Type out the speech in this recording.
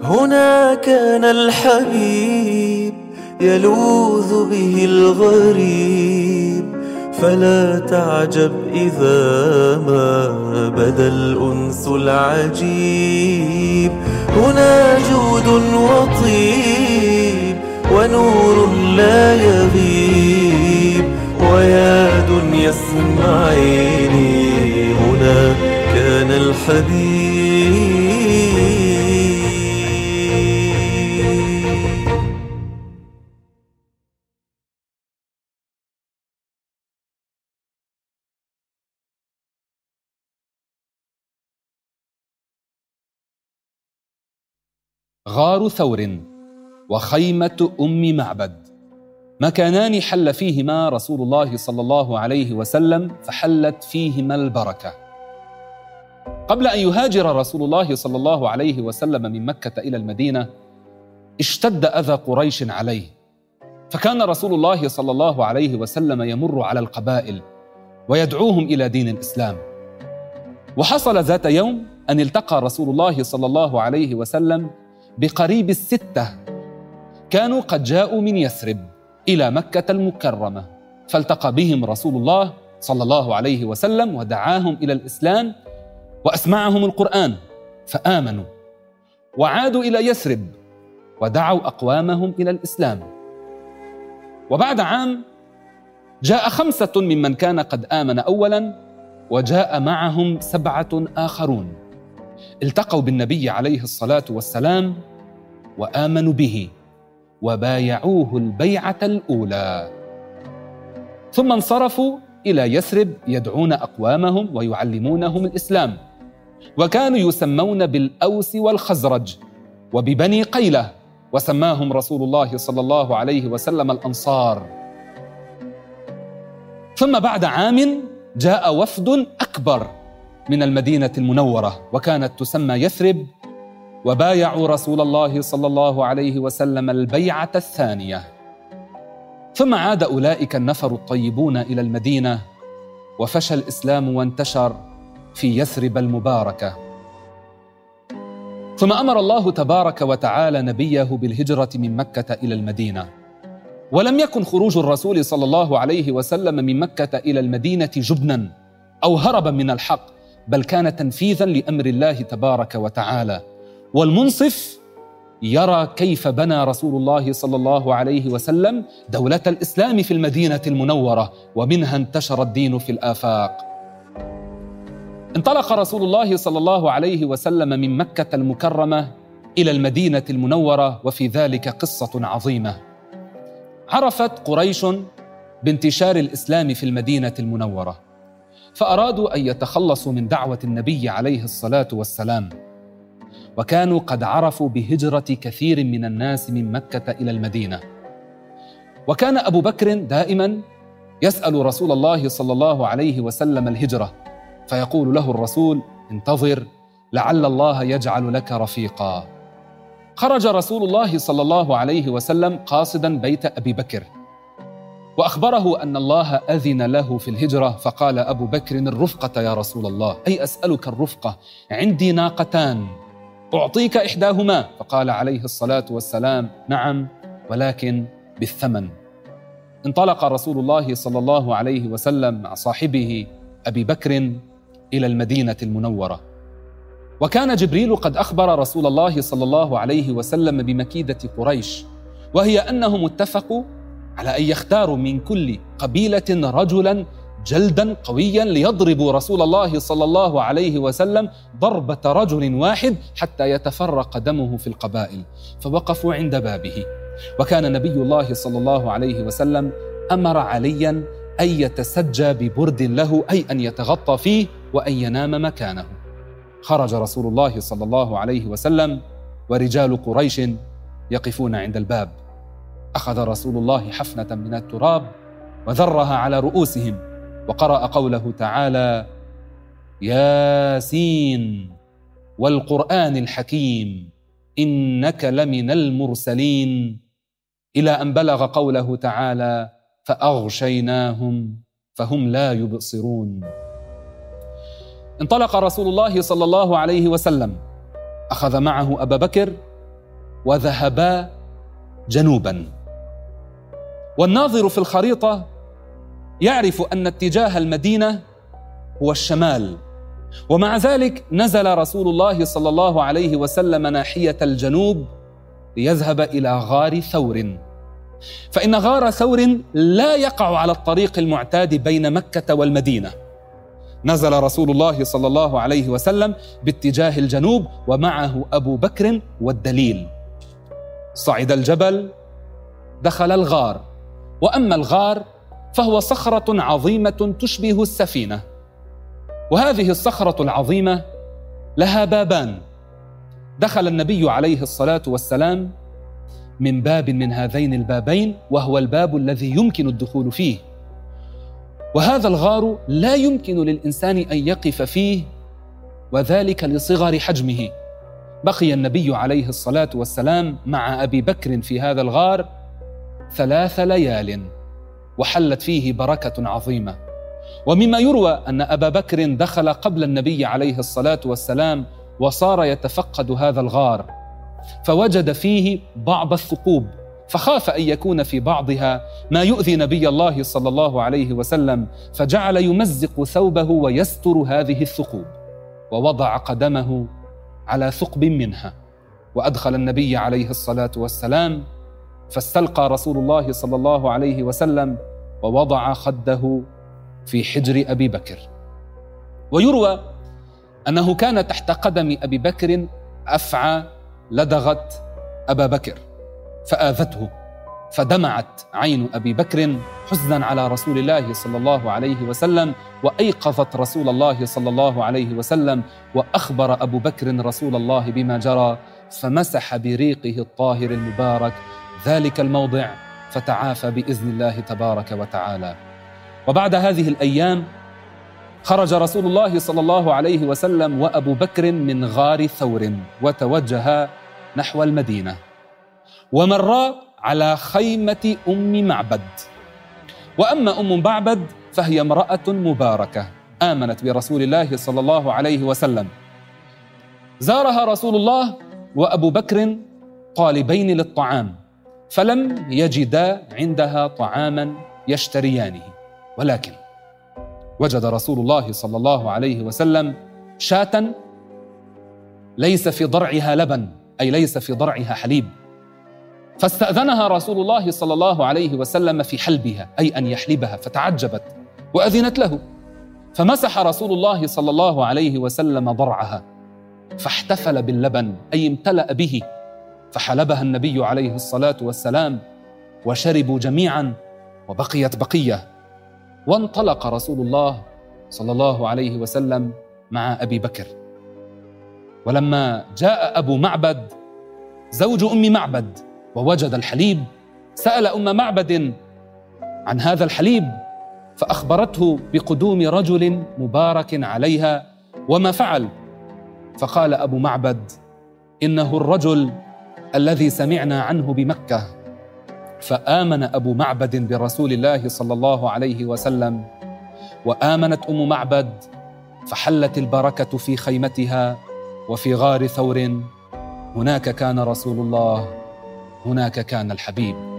هنا كان الحبيب يلوذ به الغريب فلا تعجب إذا ما بدا الأنس العجيب. هنا جود وطيب ونور لا يغيب ويا دنيا اسمعيني هنا كان الحبيب. غار ثور وخيمة أم معبد. مكانان حل فيهما رسول الله صلى الله عليه وسلم فحلت فيهما البركة. قبل أن يهاجر رسول الله صلى الله عليه وسلم من مكة إلى المدينة اشتد أذى قريش عليه. فكان رسول الله صلى الله عليه وسلم يمر على القبائل ويدعوهم إلى دين الإسلام. وحصل ذات يوم أن التقى رسول الله صلى الله عليه وسلم بقريب الستة. كانوا قد جاءوا من يثرب إلى مكة المكرمة فالتقى بهم رسول الله صلى الله عليه وسلم ودعاهم إلى الإسلام وأسمعهم القرآن فآمنوا. وعادوا إلى يثرب ودعوا أقوامهم إلى الإسلام. وبعد عام جاء خمسة ممن كان قد آمن أولا وجاء معهم سبعة آخرون. التقوا بالنبي عليه الصلاة والسلام وآمنوا به وبايعوه البيعة الأولى. ثم انصرفوا إلى يثرب يدعون أقوامهم ويعلمونهم الإسلام. وكانوا يسمون بالأوس والخزرج وببني قيلة وسماهم رسول الله صلى الله عليه وسلم الأنصار. ثم بعد عام جاء وفد أكبر من المدينة المنورة وكانت تسمى يثرب وبايعوا رسول الله صلى الله عليه وسلم البيعة الثانية. ثم عاد أولئك النفر الطيبون إلى المدينة وفشى الإسلام وانتشر في يثرب المباركة. ثم أمر الله تبارك وتعالى نبيه بالهجرة من مكة إلى المدينة. ولم يكن خروج الرسول صلى الله عليه وسلم من مكة إلى المدينة جبنا أو هربا من الحق. بل كان تنفيذا لأمر الله تبارك وتعالى. والمنصف يرى كيف بنى رسول الله صلى الله عليه وسلم دولة الإسلام في المدينة المنورة ومنها انتشر الدين في الآفاق. انطلق رسول الله صلى الله عليه وسلم من مكة المكرمة إلى المدينة المنورة وفي ذلك قصة عظيمة. عرفت قريش بانتشار الإسلام في المدينة المنورة. فأرادوا أن يتخلصوا من دعوة النبي عليه الصلاة والسلام. وكانوا قد عرفوا بهجرة كثير من الناس من مكة إلى المدينة. وكان أبو بكر دائما يسأل رسول الله صلى الله عليه وسلم الهجرة فيقول له الرسول انتظر لعل الله يجعل لك رفيقا. خرج رسول الله صلى الله عليه وسلم قاصدا بيت أبي بكر. وأخبره أن الله أذن له في الهجرة فقال أبو بكر الرفقة يا رسول الله أي أسألك الرفقة؟ عندي ناقتان أعطيك إحداهما. فقال عليه الصلاة والسلام نعم ولكن بالثمن. انطلق رسول الله صلى الله عليه وسلم مع صاحبه أبي بكر إلى المدينة المنورة. وكان جبريل قد أخبر رسول الله صلى الله عليه وسلم بمكيدة قريش وهي أنهم اتفقوا على أن يختاروا من كل قبيلة رجلا جلدا قويا ليضربوا رسول الله صلى الله عليه وسلم ضربة رجل واحد حتى يتفرق دمه في القبائل فوقفوا عند بابه. وكان نبي الله صلى الله عليه وسلم أمر عليا أن يتسجى ببرد له أي أن يتغطى فيه وأن ينام مكانه. خرج رسول الله صلى الله عليه وسلم ورجال قريش يقفون عند الباب. أخذ رسول الله حفنة من التراب وذرها على رؤوسهم وقرأ قوله تعالى ياسين والقرآن الحكيم إنك لمن المرسلين. إلى أن بلغ قوله تعالى فأغشيناهم فهم لا يبصرون. انطلق رسول الله صلى الله عليه وسلم أخذ معه أبا بكر وذهبا جنوبا. والناظر في الخريطة يعرف أن اتجاه المدينة هو الشمال. ومع ذلك نزل رسول الله صلى الله عليه وسلم ناحية الجنوب ليذهب إلى غار ثور. فإن غار ثور لا يقع على الطريق المعتاد بين مكة والمدينة. نزل رسول الله صلى الله عليه وسلم باتجاه الجنوب ومعه أبو بكر والدليل. صعد الجبل دخل الغار. وأما الغار فهو صخرة عظيمة تشبه السفينة. وهذه الصخرة العظيمة لها بابان. دخل النبي عليه الصلاة والسلام من باب من هذين البابين وهو الباب الذي يمكن الدخول فيه. وهذا الغار لا يمكن للإنسان أن يقف فيه وذلك لصغر حجمه. بقي النبي عليه الصلاة والسلام مع أبي بكر في هذا الغار ثلاث ليال وحلت فيه بركة عظيمة. ومما يروى أن أبا بكر دخل قبل النبي عليه الصلاة والسلام وصار يتفقد هذا الغار فوجد فيه بعض الثقوب فخاف أن يكون في بعضها ما يؤذي نبي الله صلى الله عليه وسلم فجعل يمزق ثوبه ويستر هذه الثقوب ووضع قدمه على ثقب منها وأدخل النبي عليه الصلاة والسلام فاستلقى رسول الله صلى الله عليه وسلم ووضع خده في حجر أبي بكر. ويروى أنه كان تحت قدم أبي بكر أفعى لدغت أبا بكر فآذته فدمعت عين أبي بكر حزنا على رسول الله صلى الله عليه وسلم وأيقظت رسول الله صلى الله عليه وسلم وأخبر أبو بكر رسول الله بما جرى فمسح بريقه الطاهر المبارك ذلك الموضع فتعافى بإذن الله تبارك وتعالى. وبعد هذه الأيام خرج رسول الله صلى الله عليه وسلم وأبو بكر من غار ثور وتوجها نحو المدينة ومرا على خيمة أم معبد. وأما أم معبد فهي امرأة مباركة آمنت برسول الله صلى الله عليه وسلم. زارها رسول الله وأبو بكر طالبين للطعام. فلم يجدا عندها طعاما يشتريانه. ولكن وجد رسول الله صلى الله عليه وسلم شاة ليس في ضرعها لبن أي ليس في ضرعها حليب. فاستأذنها رسول الله صلى الله عليه وسلم في حلبها أي أن يحلبها فتعجبت وأذنت له. فمسح رسول الله صلى الله عليه وسلم ضرعها فاحتفل باللبن أي امتلأ به. فحلبها النبي عليه الصلاة والسلام وشربوا جميعا وبقيت بقية. وانطلق رسول الله صلى الله عليه وسلم مع أبي بكر. ولما جاء أبو معبد زوج أم معبد ووجد الحليب سأل أم معبد عن هذا الحليب فأخبرته بقدوم رجل مبارك عليها وما فعل. فقال أبو معبد إنه الرجل الذي سمعنا عنه بمكة فآمن أبو معبد برسول الله صلى الله عليه وسلم وآمنت أم معبد فحلت البركة في خيمتها وفي غار ثور. هناك كان رسول الله هناك كان الحبيب.